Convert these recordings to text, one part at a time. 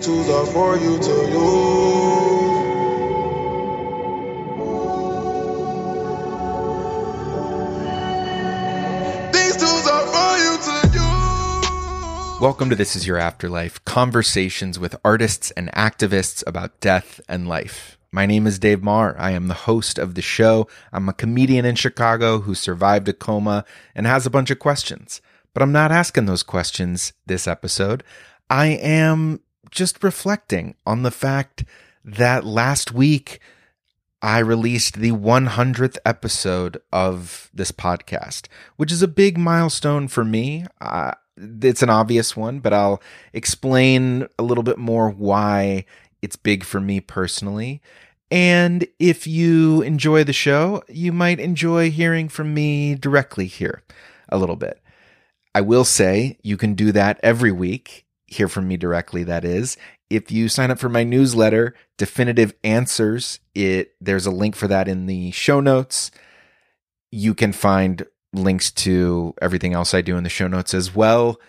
These tools are for you to use. For you to use. Welcome to This Is Your Afterlife conversations with artists and activists about death and life. My name is Dave Maher. I am the host of the show. I'm a comedian in Chicago who survived a coma and has a bunch of questions. But I'm not asking those questions this episode. I am just reflecting on the fact that last week I released the 100th episode of this podcast, which is a big milestone for me. Uh, it's an obvious one, but I'll explain a little bit more why it's big for me personally. And if you enjoy the show, you might enjoy hearing from me directly here a little bit. I will say you can do that every week, hear from me directly, that is. If you sign up for my newsletter, Definitive Answers, it there's a link for that in the show notes. You can find links to everything else I do in the show notes as well.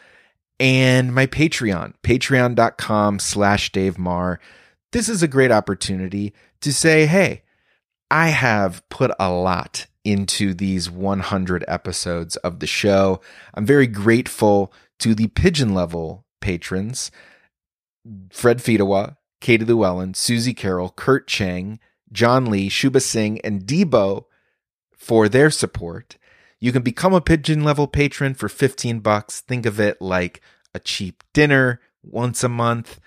And my Patreon, patreon.com slash Dave Maher This is a great opportunity to say, hey, I have put a lot into these 100 episodes of the show. I'm very grateful to the pigeon level patrons Fred Fedewa, Katie Llewellyn, Susie Carroll, Kurt Chang, John Lee, Shuba Singh, and Debo for their support. You can become a pigeon level patron for 15 bucks. Think of it like a cheap dinner once a month.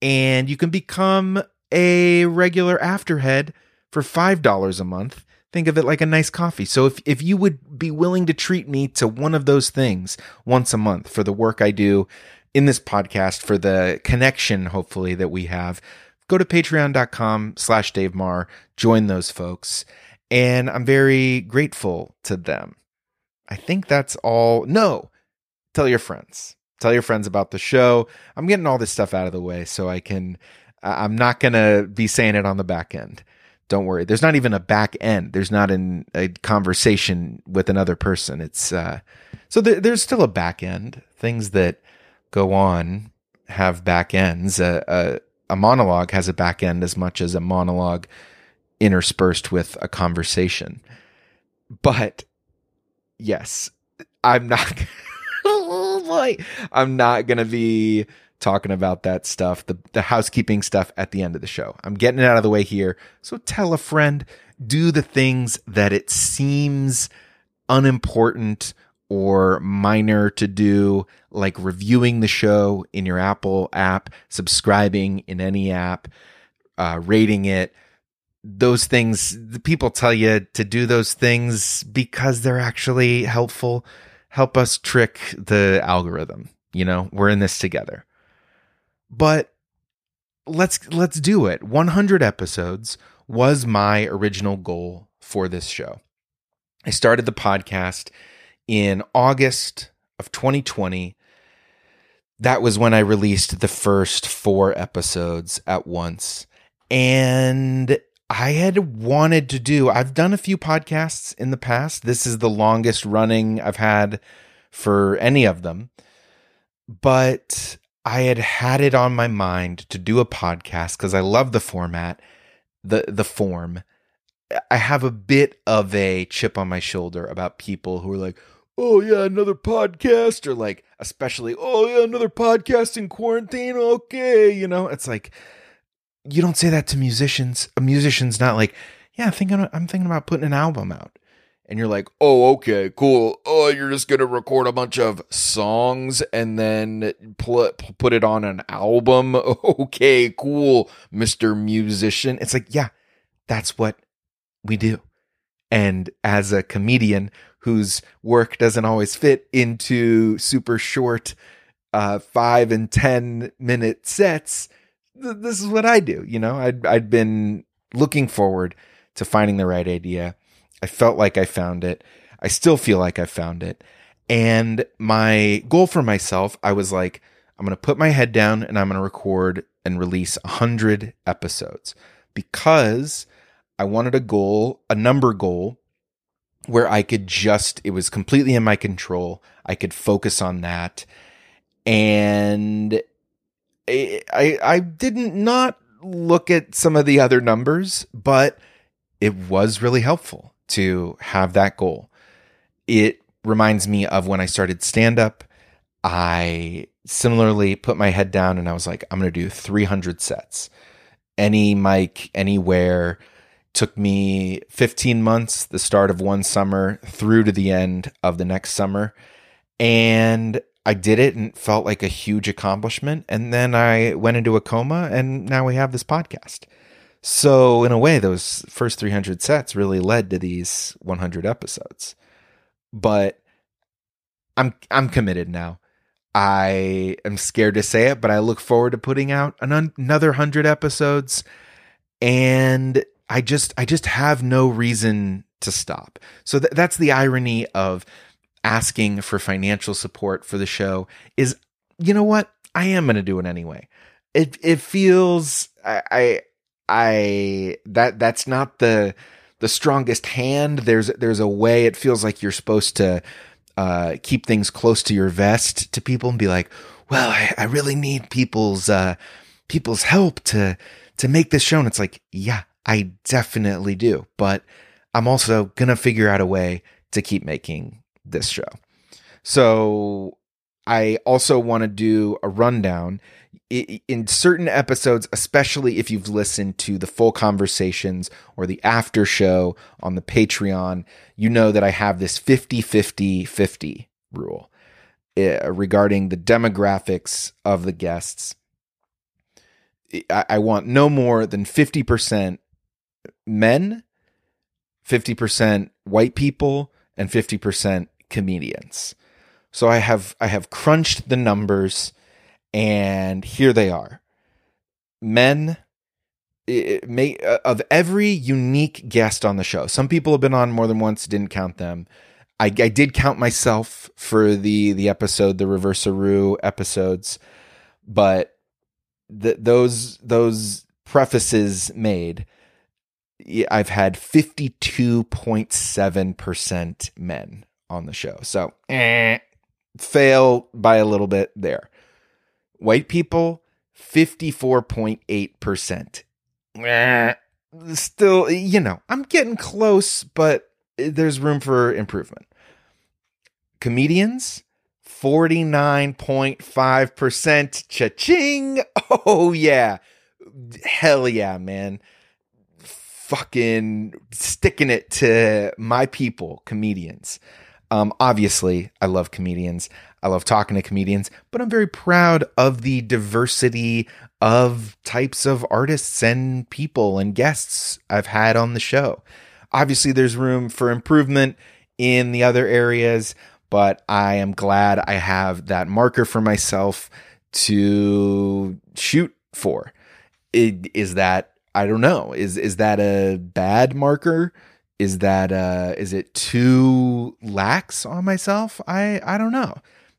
And you can become a regular afterhead for $5 a month. Think of it like a nice coffee. So if, if you would be willing to treat me to one of those things once a month for the work I do in this podcast, for the connection, hopefully, that we have, go to patreon.com slash Dave Maher, join those folks. And I'm very grateful to them. I think that's all. No, tell your friends. Tell your friends about the show. I'm getting all this stuff out of the way so I can I'm not going to be saying it on the back end. Don't worry. There's not even a back end. There's not an, a conversation with another person. It's uh, so th- there's still a back end. Things that go on have back ends. A, a, a monologue has a back end as much as a monologue interspersed with a conversation. But yes, I'm not. oh boy, I'm not gonna be talking about that stuff, the, the housekeeping stuff at the end of the show. I'm getting it out of the way here. So tell a friend, do the things that it seems unimportant or minor to do, like reviewing the show in your Apple app, subscribing in any app, uh, rating it. Those things, the people tell you to do those things because they're actually helpful. Help us trick the algorithm. You know, we're in this together but let's let's do it 100 episodes was my original goal for this show i started the podcast in august of 2020 that was when i released the first four episodes at once. And i had wanted to do i've done a few podcasts in the past. This is the longest running i've had for any of them. But I had had it on my mind to do a podcast because I love the format, the the form. I have a bit of a chip on my shoulder about people who are like, "Oh yeah, another podcast," or like, especially, "Oh yeah, another podcast in quarantine." Okay, you know, it's like you don't say that to musicians. A musician's not like, "Yeah, I'm thinking, I'm thinking about putting an album out." and you're like, oh, okay, cool. Oh, you're just gonna record a bunch of songs and then put put it on an album. Okay, cool, Mister Musician. It's like, yeah, that's what we do. And as a comedian whose work doesn't always fit into super short, uh, five and ten minute sets, th- this is what I do. You know, I'd I'd been looking forward to finding the right idea I felt like I found it. I still feel like I found it. And my goal for myself, I was like, I'm going to put my head down and I'm going to record and release 100 episodes because I wanted a goal, a number goal where I could just, it was completely in my control. I could focus on that. And I, I I didn't not look at some of the other numbers, but it was really helpful to have that goal. It reminds me of when I started stand up. I similarly put my head down and I was like, I'm going to do 300 sets. Any mic, anywhere. Took me 15 months, the start of one summer through to the end of the next summer. And I did it and felt like a huge accomplishment. And then I went into a coma and now we have this podcast. So, in a way, those first 300 sets really led to these 100 episodes. But I'm I'm committed now. I am scared to say it, but I look forward to putting out an, another 100 episodes and I just I just have no reason to stop. So th- that's the irony of asking for financial support for the show is you know what? I am going to do it anyway. It it feels I, I I that that's not the the strongest hand. There's there's a way it feels like you're supposed to uh, keep things close to your vest to people and be like, well, I, I really need people's uh, people's help to to make this show. And it's like, yeah, I definitely do, but I'm also gonna figure out a way to keep making this show. So I also want to do a rundown in certain episodes, especially if you've listened to the full conversations or the after show on the Patreon, you know that I have this 50 50 50 rule uh, regarding the demographics of the guests. I want no more than 50% men, 50% white people, and 50% comedians. So I have I have crunched the numbers and here they are. Men may uh, of every unique guest on the show. Some people have been on more than once, didn't count them. I, I did count myself for the the episode, the Reverse-A-Roo episodes, but those those prefaces made, I've had fifty two point seven percent men on the show. So eh, fail by a little bit there. White people, 54.8%. Still, you know, I'm getting close, but there's room for improvement. Comedians, 49.5%. Cha-ching! Oh, yeah. Hell yeah, man. Fucking sticking it to my people, comedians. Um, obviously, I love comedians. I love talking to comedians, but I'm very proud of the diversity of types of artists and people and guests I've had on the show. Obviously, there's room for improvement in the other areas, but I am glad I have that marker for myself to shoot for. It, is that I don't know. Is is that a bad marker? Is that uh is it too lax on myself? I I don't know.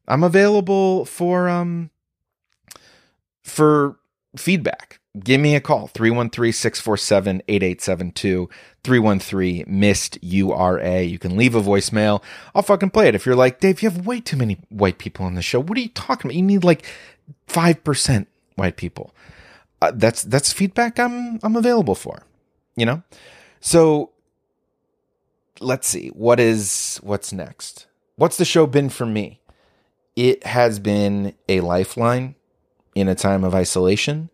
I'm available for um for feedback. Give me a call 313-647-8872 313 missed URA. You can leave a voicemail. I'll fucking play it. If you're like, "Dave, you have way too many white people on the show. What are you talking about? You need like 5% white people." Uh, that's that's feedback I'm I'm available for. You know? So let's see. What is what's next? What's the show been for me? it has been a lifeline in a time of isolation.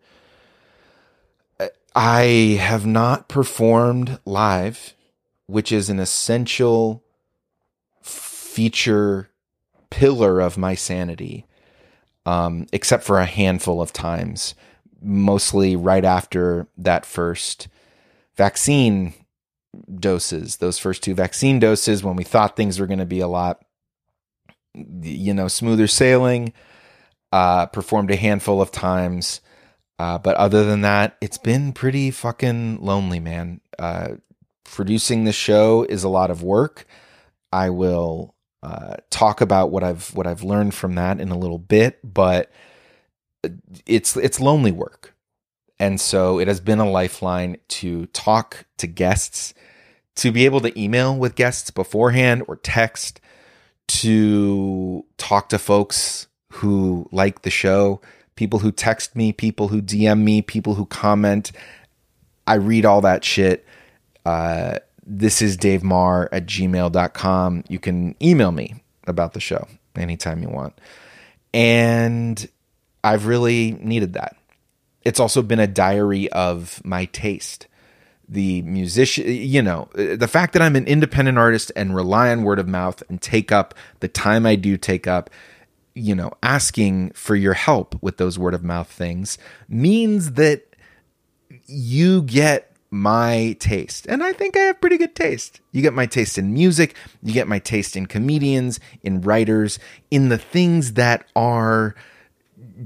I have not performed live, which is an essential feature pillar of my sanity, um, except for a handful of times, mostly right after that first vaccine doses, those first two vaccine doses, when we thought things were going to be a lot you know, smoother sailing. Uh, performed a handful of times. Uh, but other than that, it's been pretty fucking lonely, man. Uh, producing the show is a lot of work. I will uh, talk about what I've what I've learned from that in a little bit, but it's it's lonely work, and so it has been a lifeline to talk to guests, to be able to email with guests beforehand or text, to talk to folks who like the show, people who text me, people who DM me, people who comment. I read all that shit. Uh, this is Dave Maher at gmail.com. You can email me about the show anytime you want. And I've really needed that. It's also been a diary of my taste. The musician, you know, the fact that I'm an independent artist and rely on word of mouth and take up the time I do take up, you know, asking for your help with those word of mouth things means that you get my taste. And I think I have pretty good taste. You get my taste in music, you get my taste in comedians, in writers, in the things that are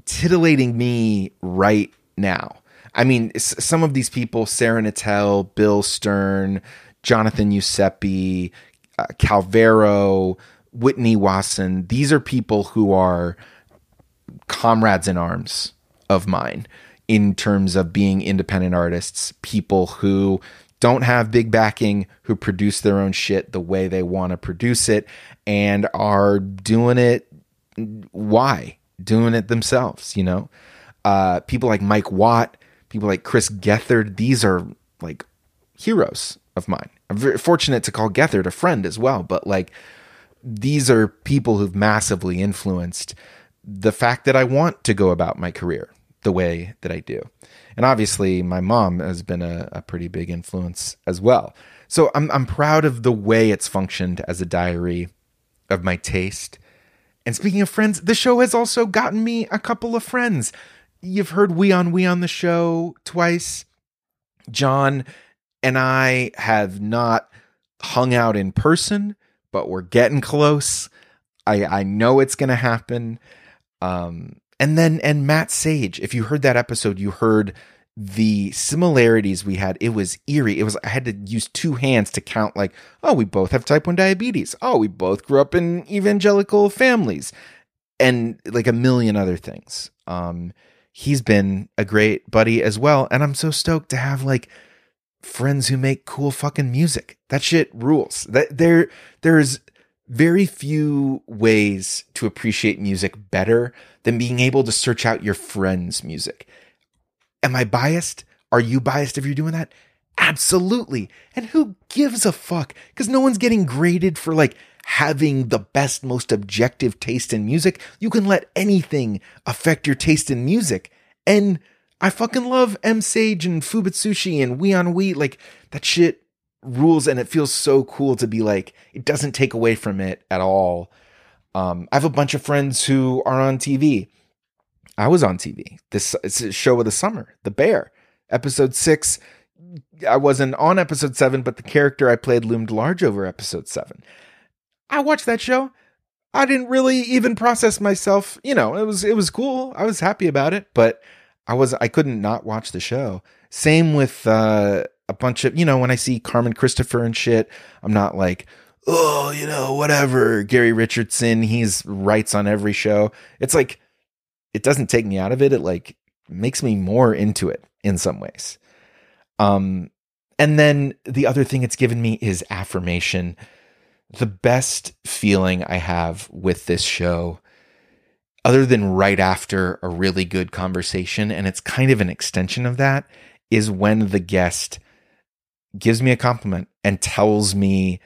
titillating me right now. I mean, some of these people, Sarah Nattel, Bill Stern, Jonathan Giuseppe, uh, Calvero, Whitney Wasson, these are people who are comrades in arms of mine in terms of being independent artists, people who don't have big backing, who produce their own shit the way they want to produce it and are doing it why? Doing it themselves, you know? Uh, people like Mike Watt, people like Chris Gethard, these are like heroes of mine. I'm very fortunate to call Gethard a friend as well, but like these are people who've massively influenced the fact that I want to go about my career the way that I do. And obviously, my mom has been a, a, pretty big influence as well. So I'm, I'm proud of the way it's functioned as a diary of my taste. And speaking of friends, the show has also gotten me a couple of friends. You've heard We on We on the show twice. John and I have not hung out in person, but we're getting close. I, I know it's going to happen. Um, and then and Matt Sage, if you heard that episode, you heard the similarities we had. It was eerie. It was I had to use two hands to count like, oh, we both have type 1 diabetes. Oh, we both grew up in evangelical families. And like a million other things. Um he's been a great buddy as well and I'm so stoked to have like friends who make cool fucking music. That shit rules. That there there's very few ways to appreciate music better than being able to search out your friend's music. Am I biased? Are you biased if you're doing that? Absolutely. And who gives a fuck? Because no one's getting graded for like having the best, most objective taste in music. You can let anything affect your taste in music. And I fucking love M Sage and Fuubutsushi and We on We. Like that shit rules and it feels so cool to be like it doesn't take away from it at all um, i have a bunch of friends who are on tv i was on tv this it's a show of the summer the bear episode six. I wasn't on episode seven but the character i played loomed large over episode seven. I watched that show. I didn't really even process myself. You know it was it was cool. I was happy about it but i was i couldn't not watch the show. Same with uh a bunch of, you know, when I see Carmen Christopher and shit, I'm not like, oh, you know, whatever. Gary Richardson, he's writes on every show. It's like, it doesn't take me out of it. It like makes me more into it in some ways. Um, and then the other thing it's given me is affirmation. The best feeling I have with this show, other than right after a really good conversation, and it's kind of an extension of that, is when the guest gives me a compliment and tells me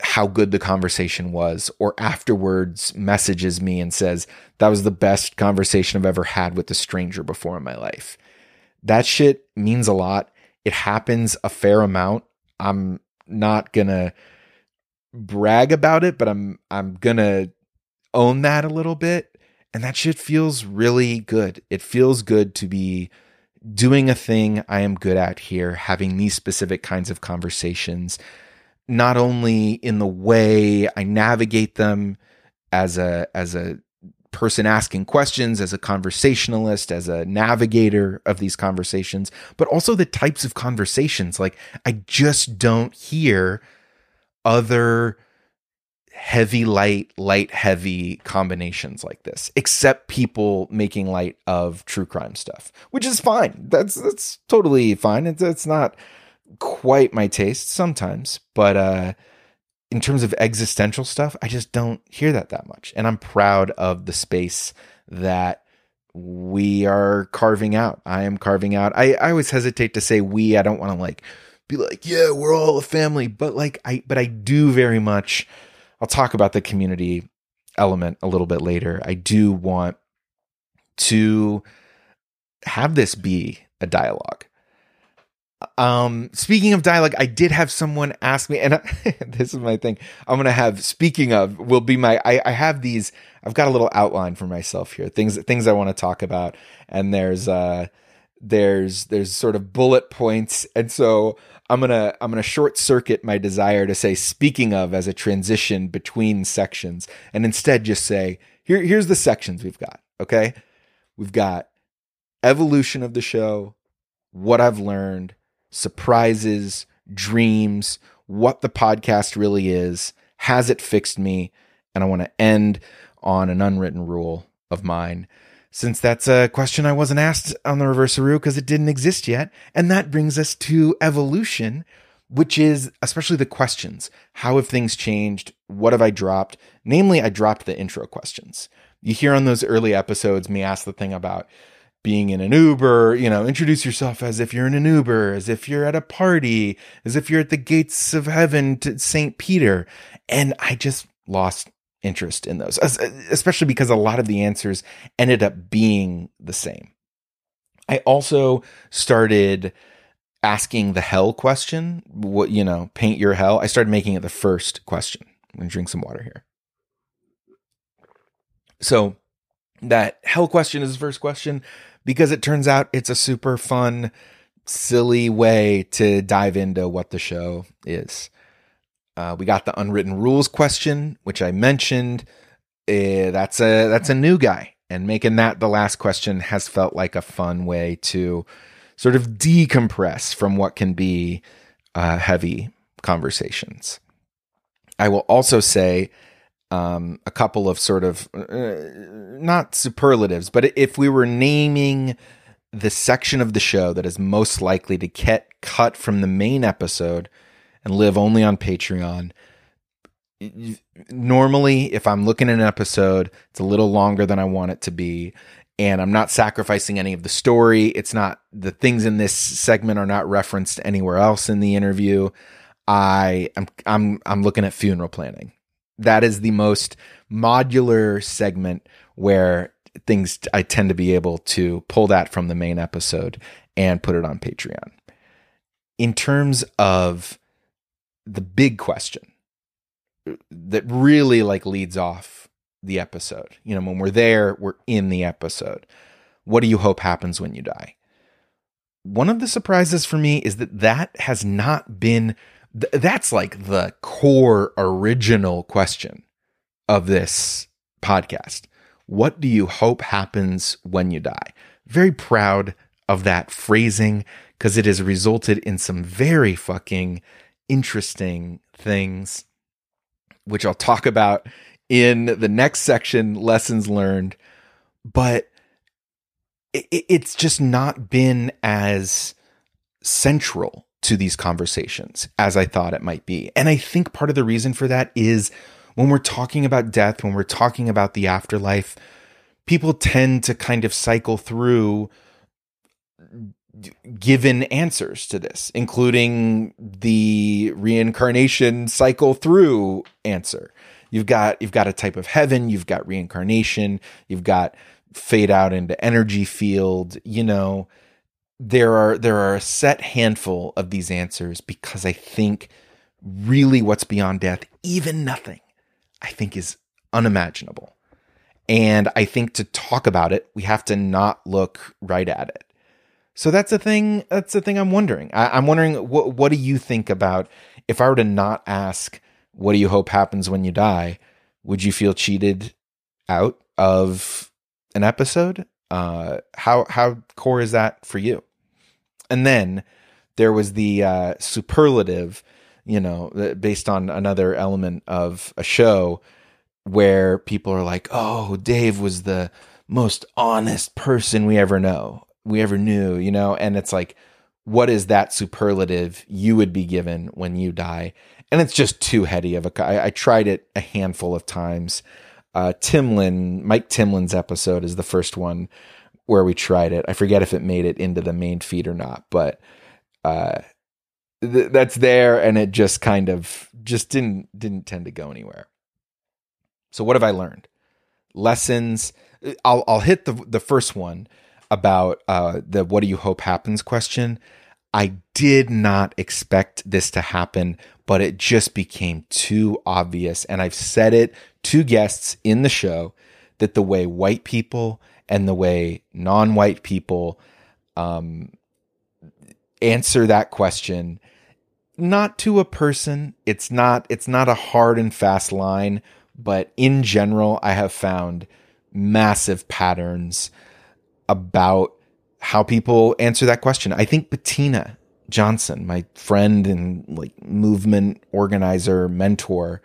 how good the conversation was, or afterwards messages me and says, That was the best conversation I've ever had with a stranger before in my life. That shit means a lot. It happens a fair amount. I'm not gonna brag about it, but I'm I'm gonna own that a little bit. And that shit feels really good. It feels good to be doing a thing I am good at here, having these specific kinds of conversations, not only in the way I navigate them as a as a person asking questions, as a conversationalist, as a navigator of these conversations, but also the types of conversations. Like I just don't hear other heavy light light heavy combinations like this except people making light of true crime stuff which is fine that's that's totally fine it's, it's not quite my taste sometimes but uh in terms of existential stuff i just don't hear that that much and i'm proud of the space that we are carving out. I am carving out. I, I always hesitate to say we. I don't want to like be like, yeah, we're all a family, but like I but I do very much I'll talk about the community element a little bit later. I do want to have this be a dialogue. Um, speaking of dialogue, I did have someone ask me, and I, this is my thing. I'm gonna have. Speaking of, will be my. I, I have these. I've got a little outline for myself here. Things things I want to talk about, and there's uh there's there's sort of bullet points, and so I'm gonna I'm gonna short circuit my desire to say speaking of as a transition between sections, and instead just say here here's the sections we've got. Okay, we've got evolution of the show, what I've learned surprises, dreams, what the podcast really is. Has it fixed me? And I want to end on an unwritten rule of mine, since that's a question I wasn't asked on the Reverse-A-Roo because it didn't exist yet. And that brings us to evolution, which is especially the questions. How have things changed? What have I dropped? Namely, I dropped the intro questions. You hear on those early episodes me ask the thing about being in an Uber, you know, introduce yourself as if you're in an Uber, as if you're at a party, as if you're at the gates of heaven to St. Peter. And I just lost interest in those, especially because a lot of the answers ended up being the same. I also started asking the hell question, what, you know, paint your hell. I started making it the first question. I'm going to drink some water here. So that hell question is the first question because it turns out it's a super fun, silly way to dive into what the show is. Uh, we got the unwritten rules question, which I mentioned. Uh, that's a that's a new guy, and making that the last question has felt like a fun way to sort of decompress from what can be uh, heavy conversations. I will also say um, a couple of sort of uh, not superlatives, but if we were naming the section of the show that is most likely to get cut from the main episode and live only on Patreon, normally if I'm looking at an episode, it's a little longer than I want it to be. And I'm not sacrificing any of the story. It's not the things in this segment are not referenced anywhere else in the interview. I am I'm I'm looking at funeral planning that is the most modular segment where things I tend to be able to pull that from the main episode and put it on Patreon. In terms of the big question that really like leads off the episode, you know, when we're there, we're in the episode. What do you hope happens when you die? One of the surprises for me is that that has not been th- that's like the core original question of this podcast. What do you hope happens when you die? Very proud of that phrasing because it has resulted in some very fucking interesting things, which I'll talk about in the next section lessons learned. But it, it's just not been as central to these conversations as I thought it might be. And I think part of the reason for that is when we're talking about death, when we're talking about the afterlife, people tend to kind of cycle through given answers to this, including the reincarnation cycle through answer. You've got you've got a type of heaven, you've got reincarnation, you've got fade out into energy field, you know, there are there are a set handful of these answers because I think really what's beyond death, even nothing, I think is unimaginable. And I think to talk about it, we have to not look right at it. So that's the thing. That's the thing I'm wondering. I, am wondering what what do you think about if I were to not ask, what do you hope happens when you die? Would you feel cheated out of an episode? Uh, how how core is that for you? And then there was the uh, superlative, you know, based on another element of a show where people are like, "Oh, Dave was the most honest person we ever know, we ever knew," you know, and it's like, what is that superlative you would be given when you die? And it's just too heady of a. I, I tried it a handful of times. Uh, Timlin, Mike Timlin's episode is the first one where we tried it. I forget if it made it into the main feed or not, but uh, th- that's there, and it just kind of just didn't didn't tend to go anywhere. So what have I learned? Lessons. I'll I'll hit the the first one about uh, the what do you hope happens question. I did not expect this to happen, but it just became too obvious. And I've said it to guests in the show that the way white people and the way non white people um, answer that question, not to a person, it's not, it's not a hard and fast line, but in general, I have found massive patterns about how people answer that question. I think Bettina Johnson, my friend and like movement organizer, mentor,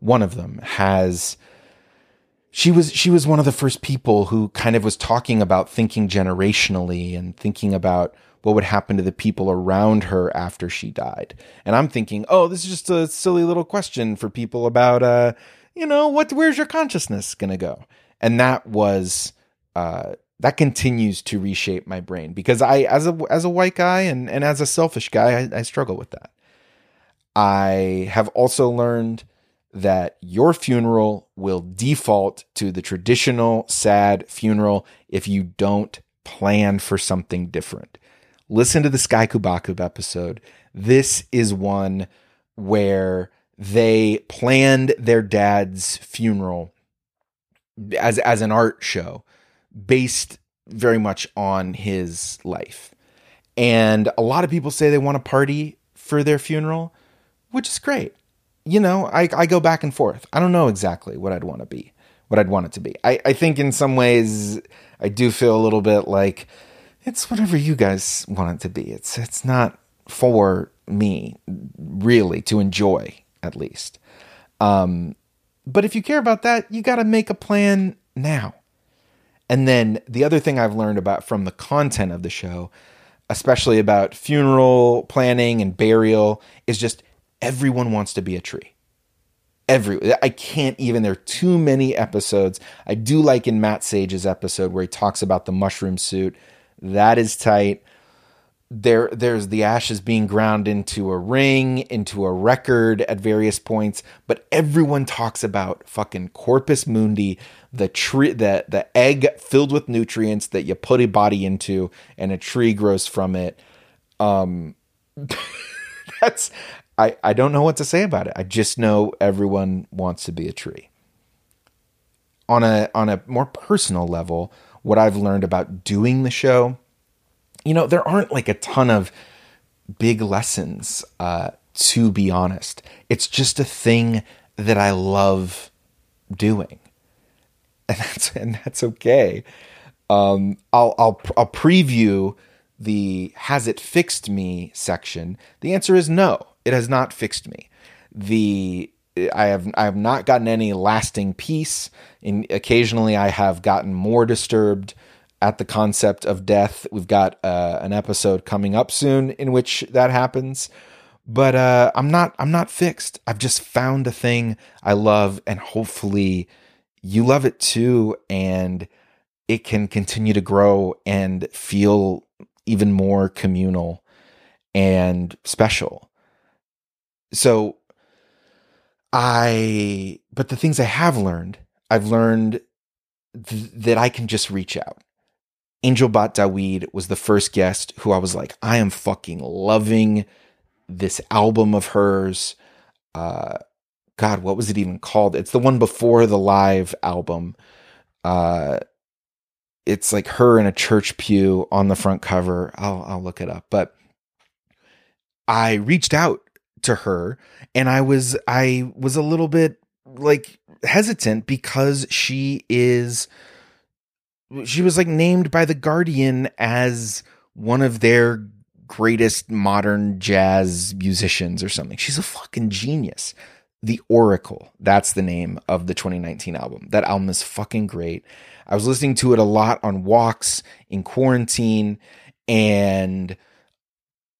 one of them has she was she was one of the first people who kind of was talking about thinking generationally and thinking about what would happen to the people around her after she died. And I'm thinking, "Oh, this is just a silly little question for people about uh, you know, what where's your consciousness going to go?" And that was uh that continues to reshape my brain because I, as a as a white guy and and as a selfish guy, I, I struggle with that. I have also learned that your funeral will default to the traditional sad funeral if you don't plan for something different. Listen to the Sky Kubakub episode. This is one where they planned their dad's funeral as as an art show based very much on his life. And a lot of people say they want a party for their funeral, which is great. You know, I, I go back and forth. I don't know exactly what I'd want to be, what I'd want it to be. I, I think in some ways I do feel a little bit like it's whatever you guys want it to be. It's it's not for me really to enjoy at least. Um, but if you care about that, you got to make a plan now. And then the other thing I've learned about from the content of the show, especially about funeral planning and burial, is just everyone wants to be a tree. Every I can't even there are too many episodes. I do like in Matt Sage's episode where he talks about the mushroom suit. That is tight there there's the ashes being ground into a ring into a record at various points but everyone talks about fucking corpus mundi the tree the the egg filled with nutrients that you put a body into and a tree grows from it um that's i i don't know what to say about it i just know everyone wants to be a tree on a on a more personal level what i've learned about doing the show you know, there aren't like a ton of big lessons, uh, to be honest. It's just a thing that I love doing. And that's and that's okay. Um, I'll I'll I'll preview the has it fixed me section. The answer is no. It has not fixed me. The I have I have not gotten any lasting peace. In occasionally I have gotten more disturbed at the concept of death. We've got uh, an episode coming up soon in which that happens. But uh, I'm not I'm not fixed. I've just found a thing I love, and hopefully you love it too, and it can continue to grow and feel even more communal and special. So I, but the things I have learned, I've learned th- that I can just reach out. Angel Bat Dawid was the first guest who I was like, I am fucking loving this album of hers. Uh, God, what was it even called? It's the one before the live album. Uh, it's like her in a church pew on the front cover. I'll I'll look it up. But I reached out to her and I was I was a little bit like hesitant because she is she was like named by the Guardian as one of their greatest modern jazz musicians or something. She's a fucking genius. The Oracle, that's the name of the 2019 album. That album is fucking great. I was listening to it a lot on walks in quarantine and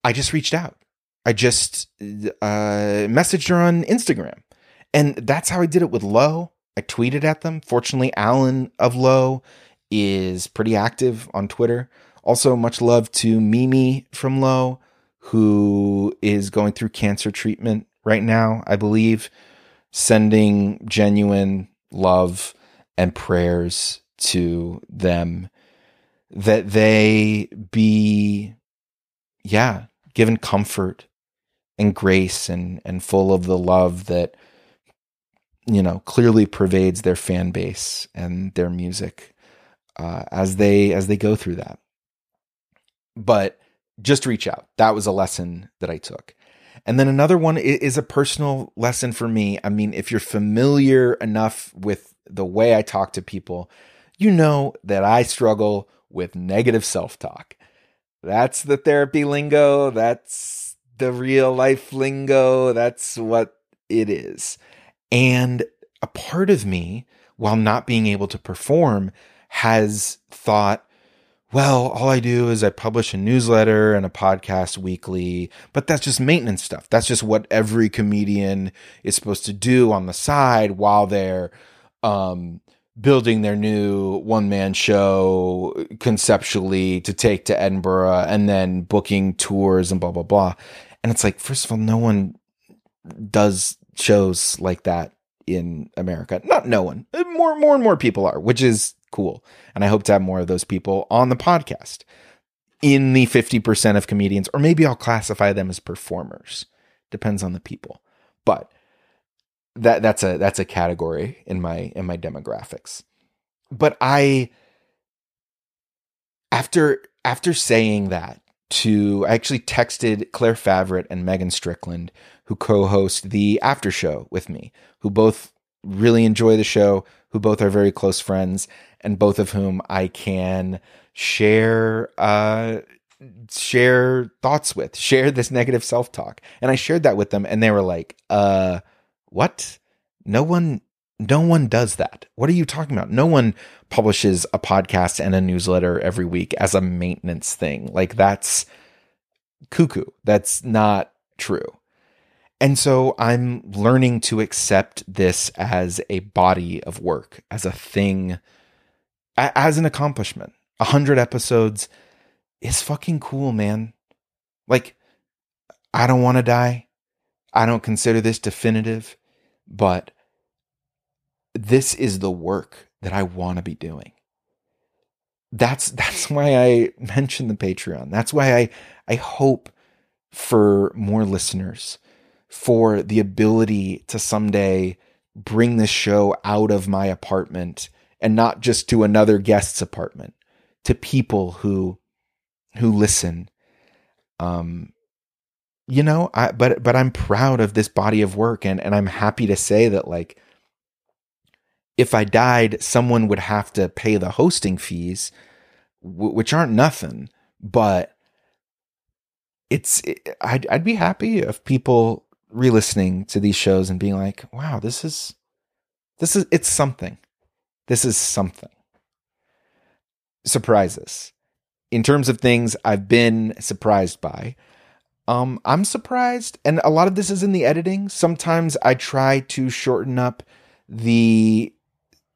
I just reached out. I just uh, messaged her on Instagram. And that's how I did it with Low. I tweeted at them. Fortunately, Alan of Low is pretty active on Twitter. Also, much love to Mimi from Low, who is going through cancer treatment right now, I believe, sending genuine love and prayers to them that they be, yeah, given comfort and grace and, and full of the love that, you know, clearly pervades their fan base and their music uh, as they as they go through that. But just reach out. That was a lesson that I took. And then another one is a personal lesson for me. I mean, if you're familiar enough with the way I talk to people, you know that I struggle with negative self talk. That's the therapy lingo. That's the real life lingo. That's what it is. And a part of me, while not being able to perform, has thought, well, all I do is I publish a newsletter and a podcast weekly, but that's just maintenance stuff. That's just what every comedian is supposed to do on the side while they're um, building their new one man show conceptually to take to Edinburgh and then booking tours and blah, blah, blah. And it's like, first of all, no one does shows like that in America. Not no one. More, more and more people are, which is cool. And I hope to have more of those people on the podcast in the 50% of comedians, or maybe I'll classify them as performers. Depends on the people. But that that's a that's a category in my in my demographics. But I after after saying that to I actually texted Claire Favret and Megan Strickland, who co-host the after show with me, who both really enjoy the show, who both are very close friends, and both of whom I can share uh, share thoughts with, share this negative self talk. And I shared that with them, and they were like, "Uh, what? No one." No one does that. What are you talking about? No one publishes a podcast and a newsletter every week as a maintenance thing. Like that's cuckoo. That's not true. And so I'm learning to accept this as a body of work, as a thing as an accomplishment. A hundred episodes is fucking cool, man. Like, I don't want to die. I don't consider this definitive, but this is the work that I want to be doing. That's that's why I mentioned the Patreon. That's why I I hope for more listeners, for the ability to someday bring this show out of my apartment and not just to another guest's apartment, to people who who listen. Um, you know, I but but I'm proud of this body of work, and and I'm happy to say that like if I died, someone would have to pay the hosting fees, w- which aren't nothing, but it's it, I'd I'd be happy if people re-listening to these shows and being like, wow, this is this is it's something. This is something. Surprises. In terms of things I've been surprised by, um, I'm surprised, and a lot of this is in the editing. Sometimes I try to shorten up the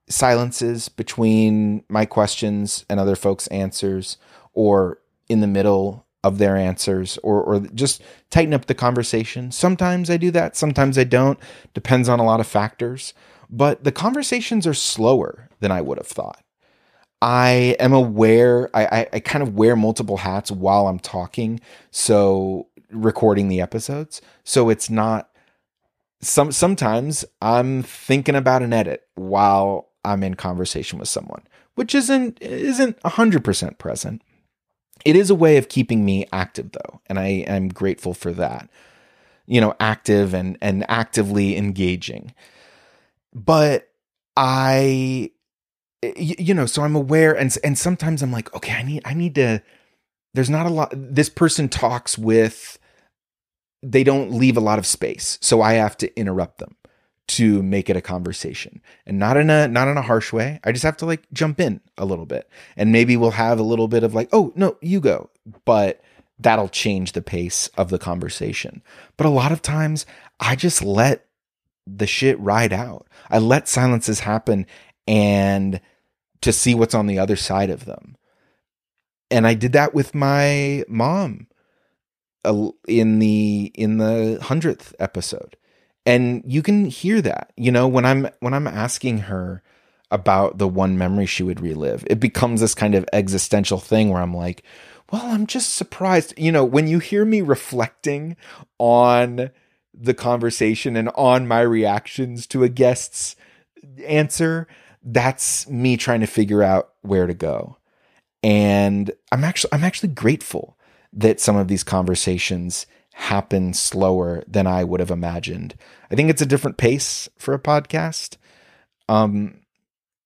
silences between my questions and other folks' answers, or in the middle of their answers, or or just tighten up the conversation. Sometimes I do that, sometimes I don't. Depends on a lot of factors but the conversations are slower than I would have thought. I am aware, I, I, I, kind of wear multiple hats while I'm talking, so recording the episodes. So it's not some sometimes I'm thinking about an edit while I'm in conversation with someone, which isn't isn't hundred percent present. It is a way of keeping me active though, and I am grateful for that. You know, active and and actively engaging but I you know, so I'm aware and and sometimes I'm like, okay, I need I need to there's not a lot this person talks with they don't leave a lot of space. So I have to interrupt them to make it a conversation. And not in a not in a harsh way. I just have to like jump in a little bit. And maybe we'll have a little bit of like, "Oh, no, you go." But that'll change the pace of the conversation. But a lot of times I just let the shit ride out. I let silences happen and to see what's on the other side of them. And I did that with my mom in the in the 100th episode. And you can hear that. You know, when I'm when I'm asking her about the one memory she would relive, it becomes this kind of existential thing where I'm like, well, I'm just surprised. You know, when you hear me reflecting on the conversation and on my reactions to a guest's answer, that's me trying to figure out where to go. And I'm actually I'm actually grateful that some of these conversations happen slower than I would have imagined. I think it's a different pace for a podcast. Um,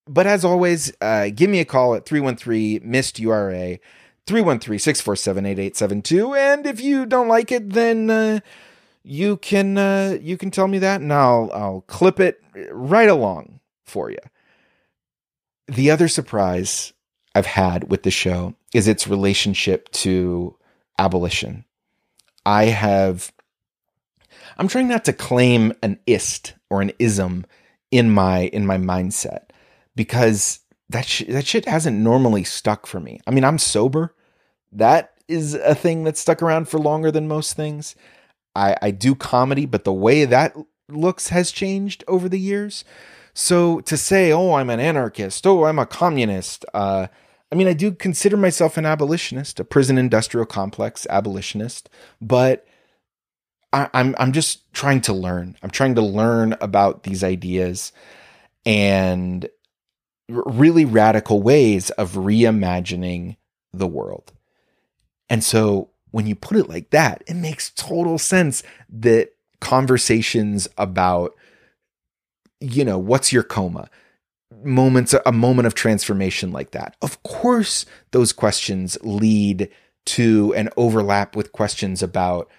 but as always, uh, give me a call at 313 MIST URA, 313 647 8872. And if you don't like it, then uh, you can uh, you can tell me that and I'll I'll clip it right along for you. The other surprise I've had with the show is its relationship to abolition. I have I'm trying not to claim an ist or an ism in my in my mindset because that sh- that shit hasn't normally stuck for me. I mean, I'm sober. That is a thing that's stuck around for longer than most things. I, I do comedy, but the way that looks has changed over the years. So to say, oh, I'm an anarchist, oh, I'm a communist, uh, I mean, I do consider myself an abolitionist, a prison industrial complex abolitionist, but I, I'm I'm just trying to learn. I'm trying to learn about these ideas and really radical ways of reimagining the world. And so when you put it like that, it makes total sense that conversations about, you know, what's your coma? Moments, a moment of transformation like that. Of course, those questions lead to and overlap with questions about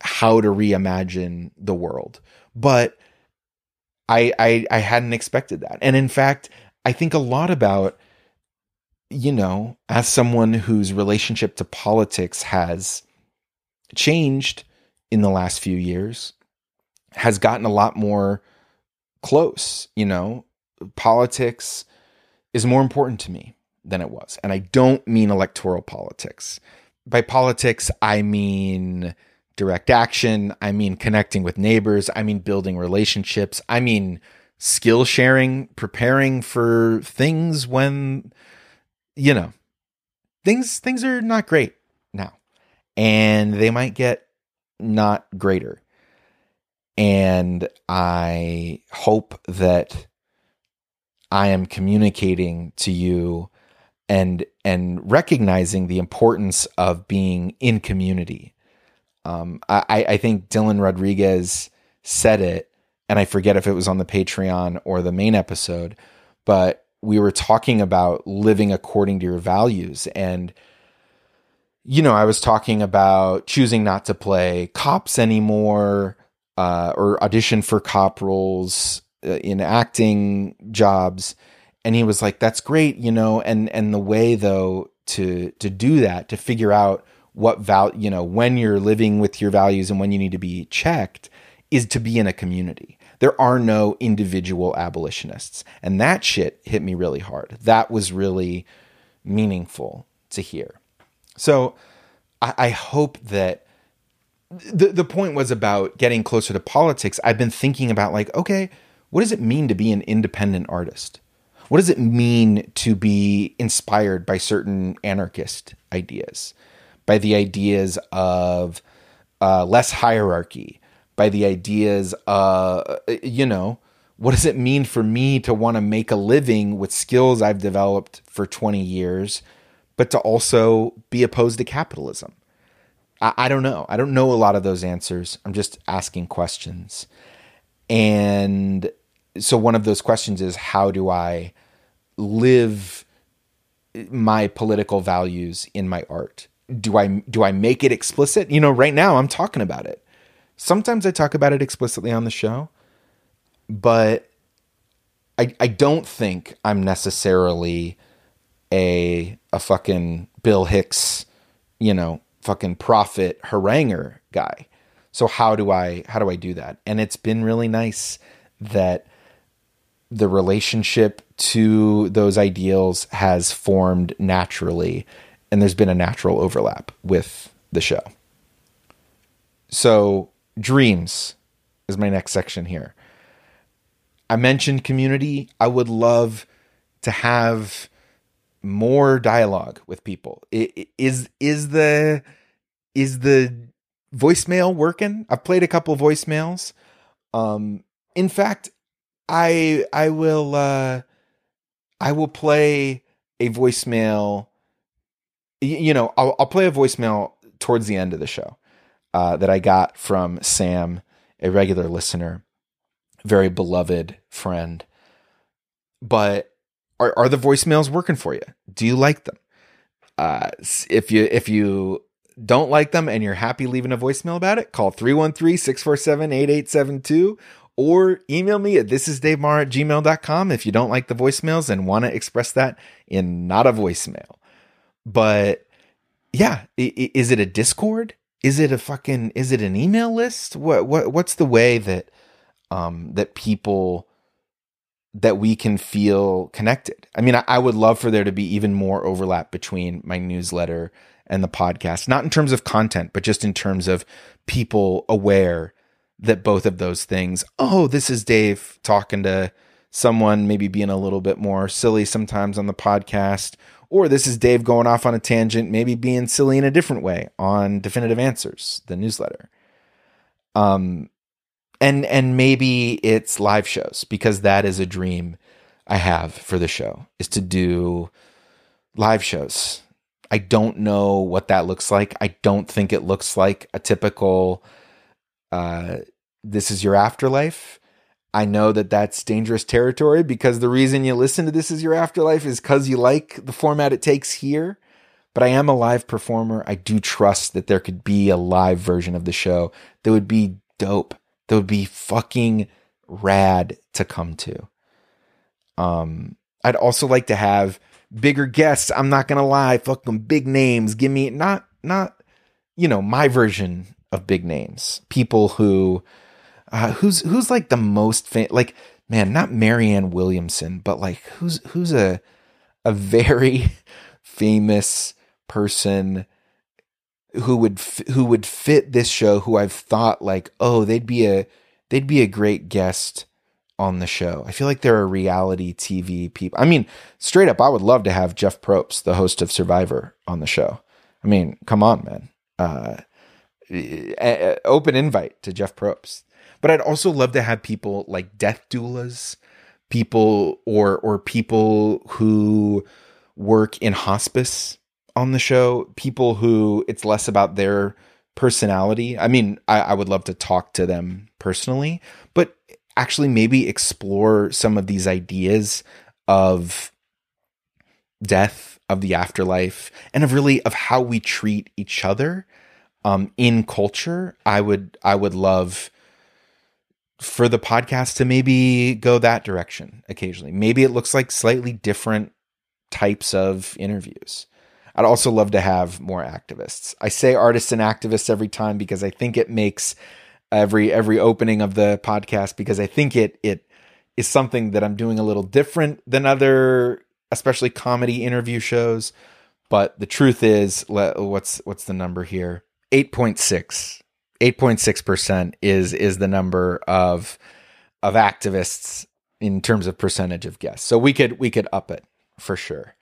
how to reimagine the world. But I, I, I hadn't expected that. And in fact, I think a lot about you know, as someone whose relationship to politics has changed in the last few years, has gotten a lot more close, you know, politics is more important to me than it was. And I don't mean electoral politics. By politics, I mean direct action. I mean connecting with neighbors. I mean building relationships. I mean skill sharing, preparing for things when you know, things things are not great now. And they might get not greater. And I hope that I am communicating to you and and recognizing the importance of being in community. Um, I, I think Dylan Rodriguez said it, and I forget if it was on the Patreon or the main episode, but we were talking about living according to your values and you know i was talking about choosing not to play cops anymore uh, or audition for cop roles uh, in acting jobs and he was like that's great you know and and the way though to to do that to figure out what val you know when you're living with your values and when you need to be checked is to be in a community there are no individual abolitionists. And that shit hit me really hard. That was really meaningful to hear. So I, I hope that the, the point was about getting closer to politics. I've been thinking about, like, okay, what does it mean to be an independent artist? What does it mean to be inspired by certain anarchist ideas, by the ideas of uh, less hierarchy, by the ideas, uh, you know, what does it mean for me to want to make a living with skills I've developed for 20 years, but to also be opposed to capitalism? I, I don't know. I don't know a lot of those answers. I'm just asking questions. And so one of those questions is how do I live my political values in my art? Do I do I make it explicit? You know, right now I'm talking about it. Sometimes I talk about it explicitly on the show, but I I don't think I'm necessarily a a fucking Bill Hicks, you know, fucking prophet haranguer guy. So how do I how do I do that? And it's been really nice that the relationship to those ideals has formed naturally, and there's been a natural overlap with the show. So, dreams is my next section here. I mentioned community. I would love to have more dialogue with people. Is is the is the voicemail working? I've played a couple voicemails. Um, in fact, I I will uh, I will play a voicemail. You know, I'll, I'll play a voicemail towards the end of the show uh, that I got from Sam, a regular listener, very beloved friend. But are are the voicemails working for you? Do you like them? Uh, if you if you don't like them and you're happy leaving a voicemail about it, call 313-647-8872 or email me at thisisdavemaher at gmail.com if you don't like the voicemails and want to express that in not a voicemail. But yeah, is it a Discord? Is it a fucking is it an email list? What what what's the way that um that people that we can feel connected. I mean, I, I, would love for there to be even more overlap between my newsletter and the podcast, not in terms of content, but just in terms of people aware that both of those things, oh, this is Dave talking to someone, maybe being a little bit more silly sometimes on the podcast, or this is Dave going off on a tangent, maybe being silly in a different way on Definitive Answers, the newsletter. Um, and and maybe it's live shows because that is a dream I have for the show is to do live shows. I don't know what that looks like. I don't think it looks like a typical uh, this is your afterlife. I know that that's dangerous territory because the reason you listen to This Is Your Afterlife is because you like the format it takes here. But I am a live performer. I do trust that there could be a live version of the show that would be dope that would be fucking rad to come to. Um, I'd also like to have bigger guests. I'm not gonna lie, fucking big names. Give me not not you know my version of big names. People who uh, who's who's like the most fam- like man, not Marianne Williamson, but like who's who's a a very famous person who would who would fit this show who I've thought like oh they'd be a they'd be a great guest on the show. I feel like there are reality TV people. I mean, straight up, I would love to have Jeff Probst, the host of Survivor, on the show. I mean, come on, man. Uh, open invite to Jeff Probst. But I'd also love to have people like death doulas, people or or people who work in hospice on the show, people who it's less about their personality. I mean, I, I would love to talk to them personally, but actually maybe explore some of these ideas of death, of the afterlife, and of really of how we treat each other um, in culture. I would I would love for the podcast to maybe go that direction occasionally. Maybe it looks like slightly different types of interviews. I'd also love to have more activists. I say artists and activists every time because I think it makes every every opening of the podcast because I think it it is something that I'm doing a little different than other especially comedy interview shows. But the truth is what's what's the number here? 8.6 8.6% is is the number of of activists in terms of percentage of guests. So we could we could up it for sure.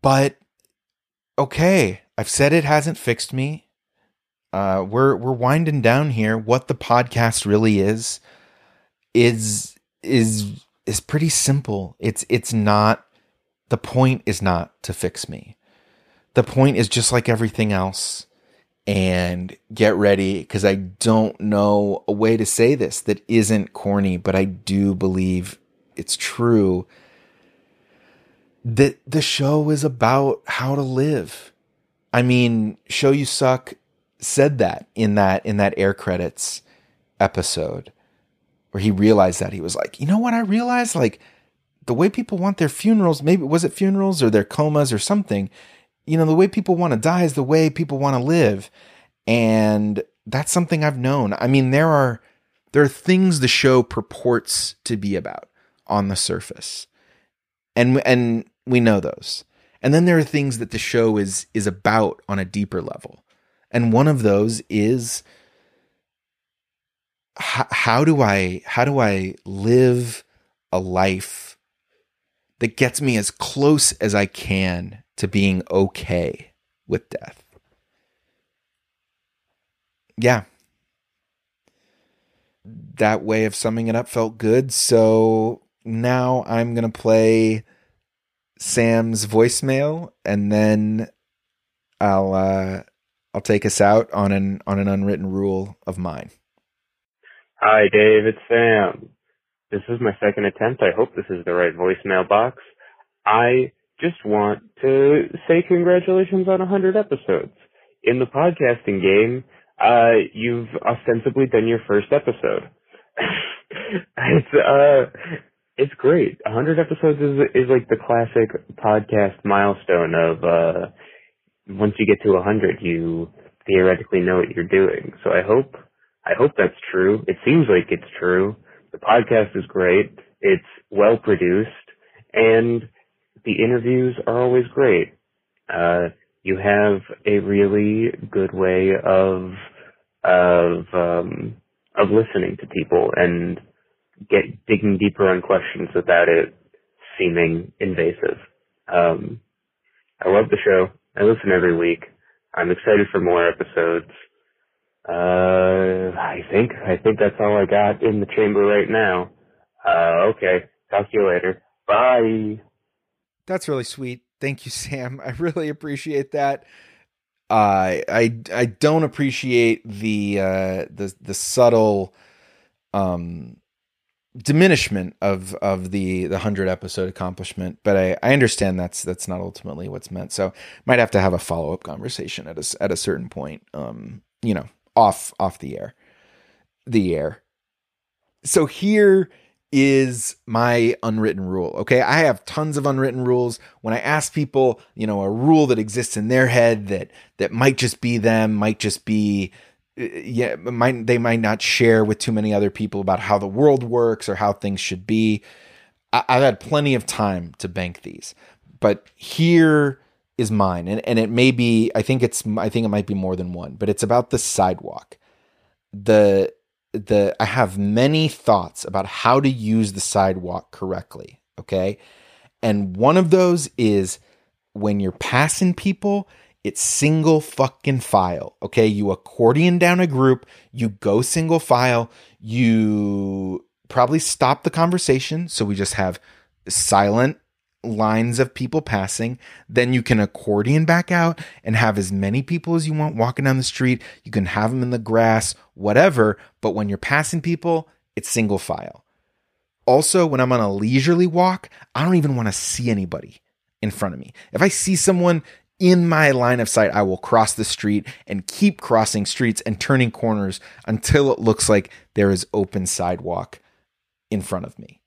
But okay, I've said it hasn't fixed me. Uh, we're we're winding down here. What the podcast really is is is is pretty simple. It's it's not the point is not to fix me. The point is just like everything else. And get ready because I don't know a way to say this that isn't corny, but I do believe it's true that the show is about how to live. I mean, Show You Suck said that in that in that air credits episode where he realized that he was like, "You know what I realized like the way people want their funerals, maybe was it funerals or their comas or something, you know, the way people want to die is the way people want to live." And that's something I've known. I mean, there are there are things the show purports to be about. on the surface. And and we know those. And then there are things that the show is is about on a deeper level. And one of those is how, how do I how do I live a life that gets me as close as I can to being okay with death? Yeah. That way of summing it up felt good. So now I'm going to play Sam's voicemail and then I'll uh I'll take us out on an on an unwritten rule of mine. Hi, Dave. It's Sam. This is my second attempt. I hope this is the right voicemail box. I just want to say congratulations on 100 episodes. In the podcasting game, uh, you've ostensibly done your first episode. it's, uh, it's great. 100 episodes is, is like the classic podcast milestone of, uh, once you get to 100, you theoretically know what you're doing. So I hope I hope that's true. It seems like it's true. The podcast is great. It's well produced and the interviews are always great. Uh, you have a really good way of, of, um, of listening to people and get digging deeper on questions without it seeming invasive. Um, I love the show. I listen every week. I'm excited for more episodes. Uh, I think I think that's all I got in the chamber right now. Uh, okay. Talk to you later. Bye. That's really sweet. Thank you, Sam. I really appreciate that. Uh, I I don't appreciate the uh, the the subtle um diminishment of of the the hundred episode accomplishment, but I, I understand that's that's not ultimately what's meant. So might have to have a follow up conversation at a at a certain point. Um, you know, off off the air the air so here is my unwritten rule okay i have tons of unwritten rules when i ask people you know a rule that exists in their head that that might just be them might just be Uh, yeah might they might not share with too many other people about how the world works or how things should be. I, i've had plenty of time to bank these but here is mine and, and it may be i think it's i think it might be more than one but it's about the sidewalk. The the i have many thoughts about how to use the sidewalk correctly okay? And one of those is when you're passing people it's single fucking file okay you accordion down a group you go single file you probably stop the conversation so we just have silent lines of people passing. Then you can accordion back out and have as many people as you want walking down the street. You can have them in the grass, whatever. But when you're passing people, it's single file. Also, when I'm on a leisurely walk, I don't even want to see anybody in front of me. If I see someone in my line of sight, I will cross the street and keep crossing streets and turning corners until it looks like there is open sidewalk in front of me.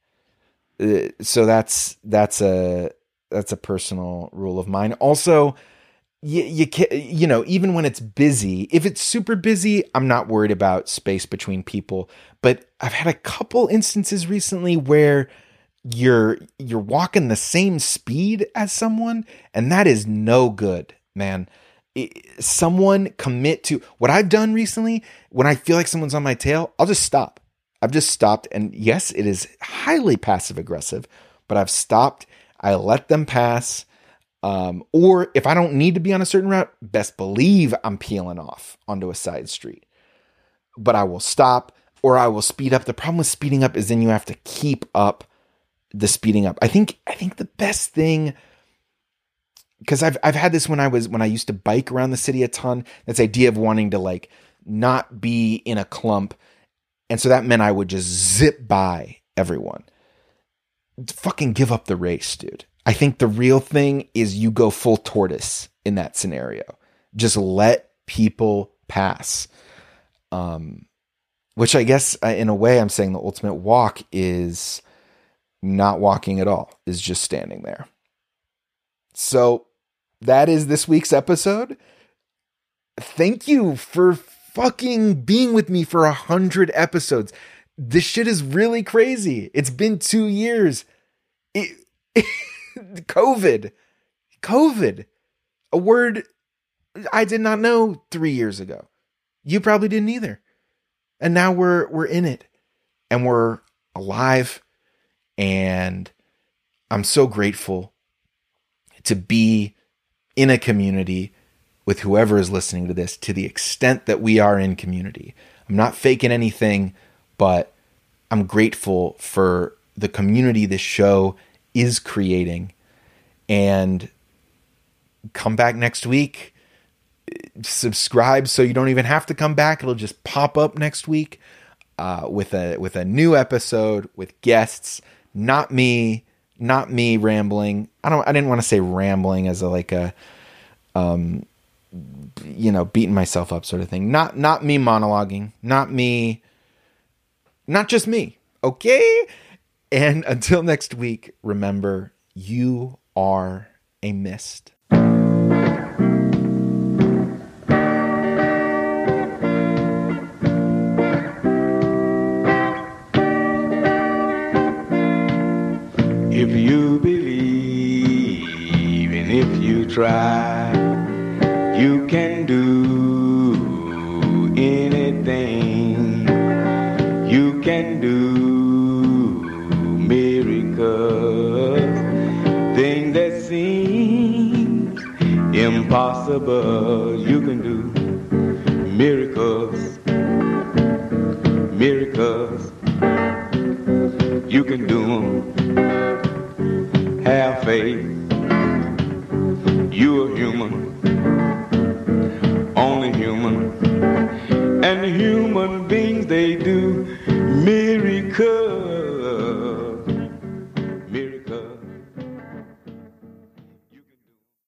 Uh, so that's that's a that's a personal rule of mine. Also, you, you can you know even when it's busy, if it's super busy, I'm not worried about space between people. But I've had a couple instances recently where you're you're walking the same speed as someone, and that is no good, man. someone commit to what I've done recently. When I feel like someone's on my tail, I'll just stop. I've just stopped. And yes, it is highly passive aggressive, but I've stopped. I let them pass. Um, or if I don't need to be on a certain route, best believe I'm peeling off onto a side street. But I will stop or I will speed up. The problem with speeding up is then you have to keep up the speeding up. I think I think the best thing because I've I've had this when I was when I used to bike around the city a ton. This idea of wanting to like not be in a clump and so that meant I would just zip by everyone. Fucking give up the race, dude. I think the real thing is you go full tortoise in that scenario. Just let people pass. Um, which I guess in a way I'm saying the ultimate walk is not walking at all, is just standing there. So that is this week's episode. Thank you for fucking being with me for a hundred episodes. this shit is really crazy. It's been two years. It, COVID, COVID, a word I did not know three years ago. You probably didn't either. And now we're we're in it, and we're alive, and I'm so grateful to be in a community with whoever is listening to this to the extent that we are in community. I'm not faking anything, but I'm grateful for the community this show is creating. And come back next week. Subscribe so you don't even have to come back. It'll just pop up next week uh, with a with a new episode with guests. Not me, not me rambling. I don't. I didn't want to say rambling as a like a um you know beating myself up sort of thing not not me monologuing not me not just me okay and until next week remember you are a mist try, you can do anything. You can do miracles, things that seem impossible. You can do miracles, miracles. You can do them. Have faith.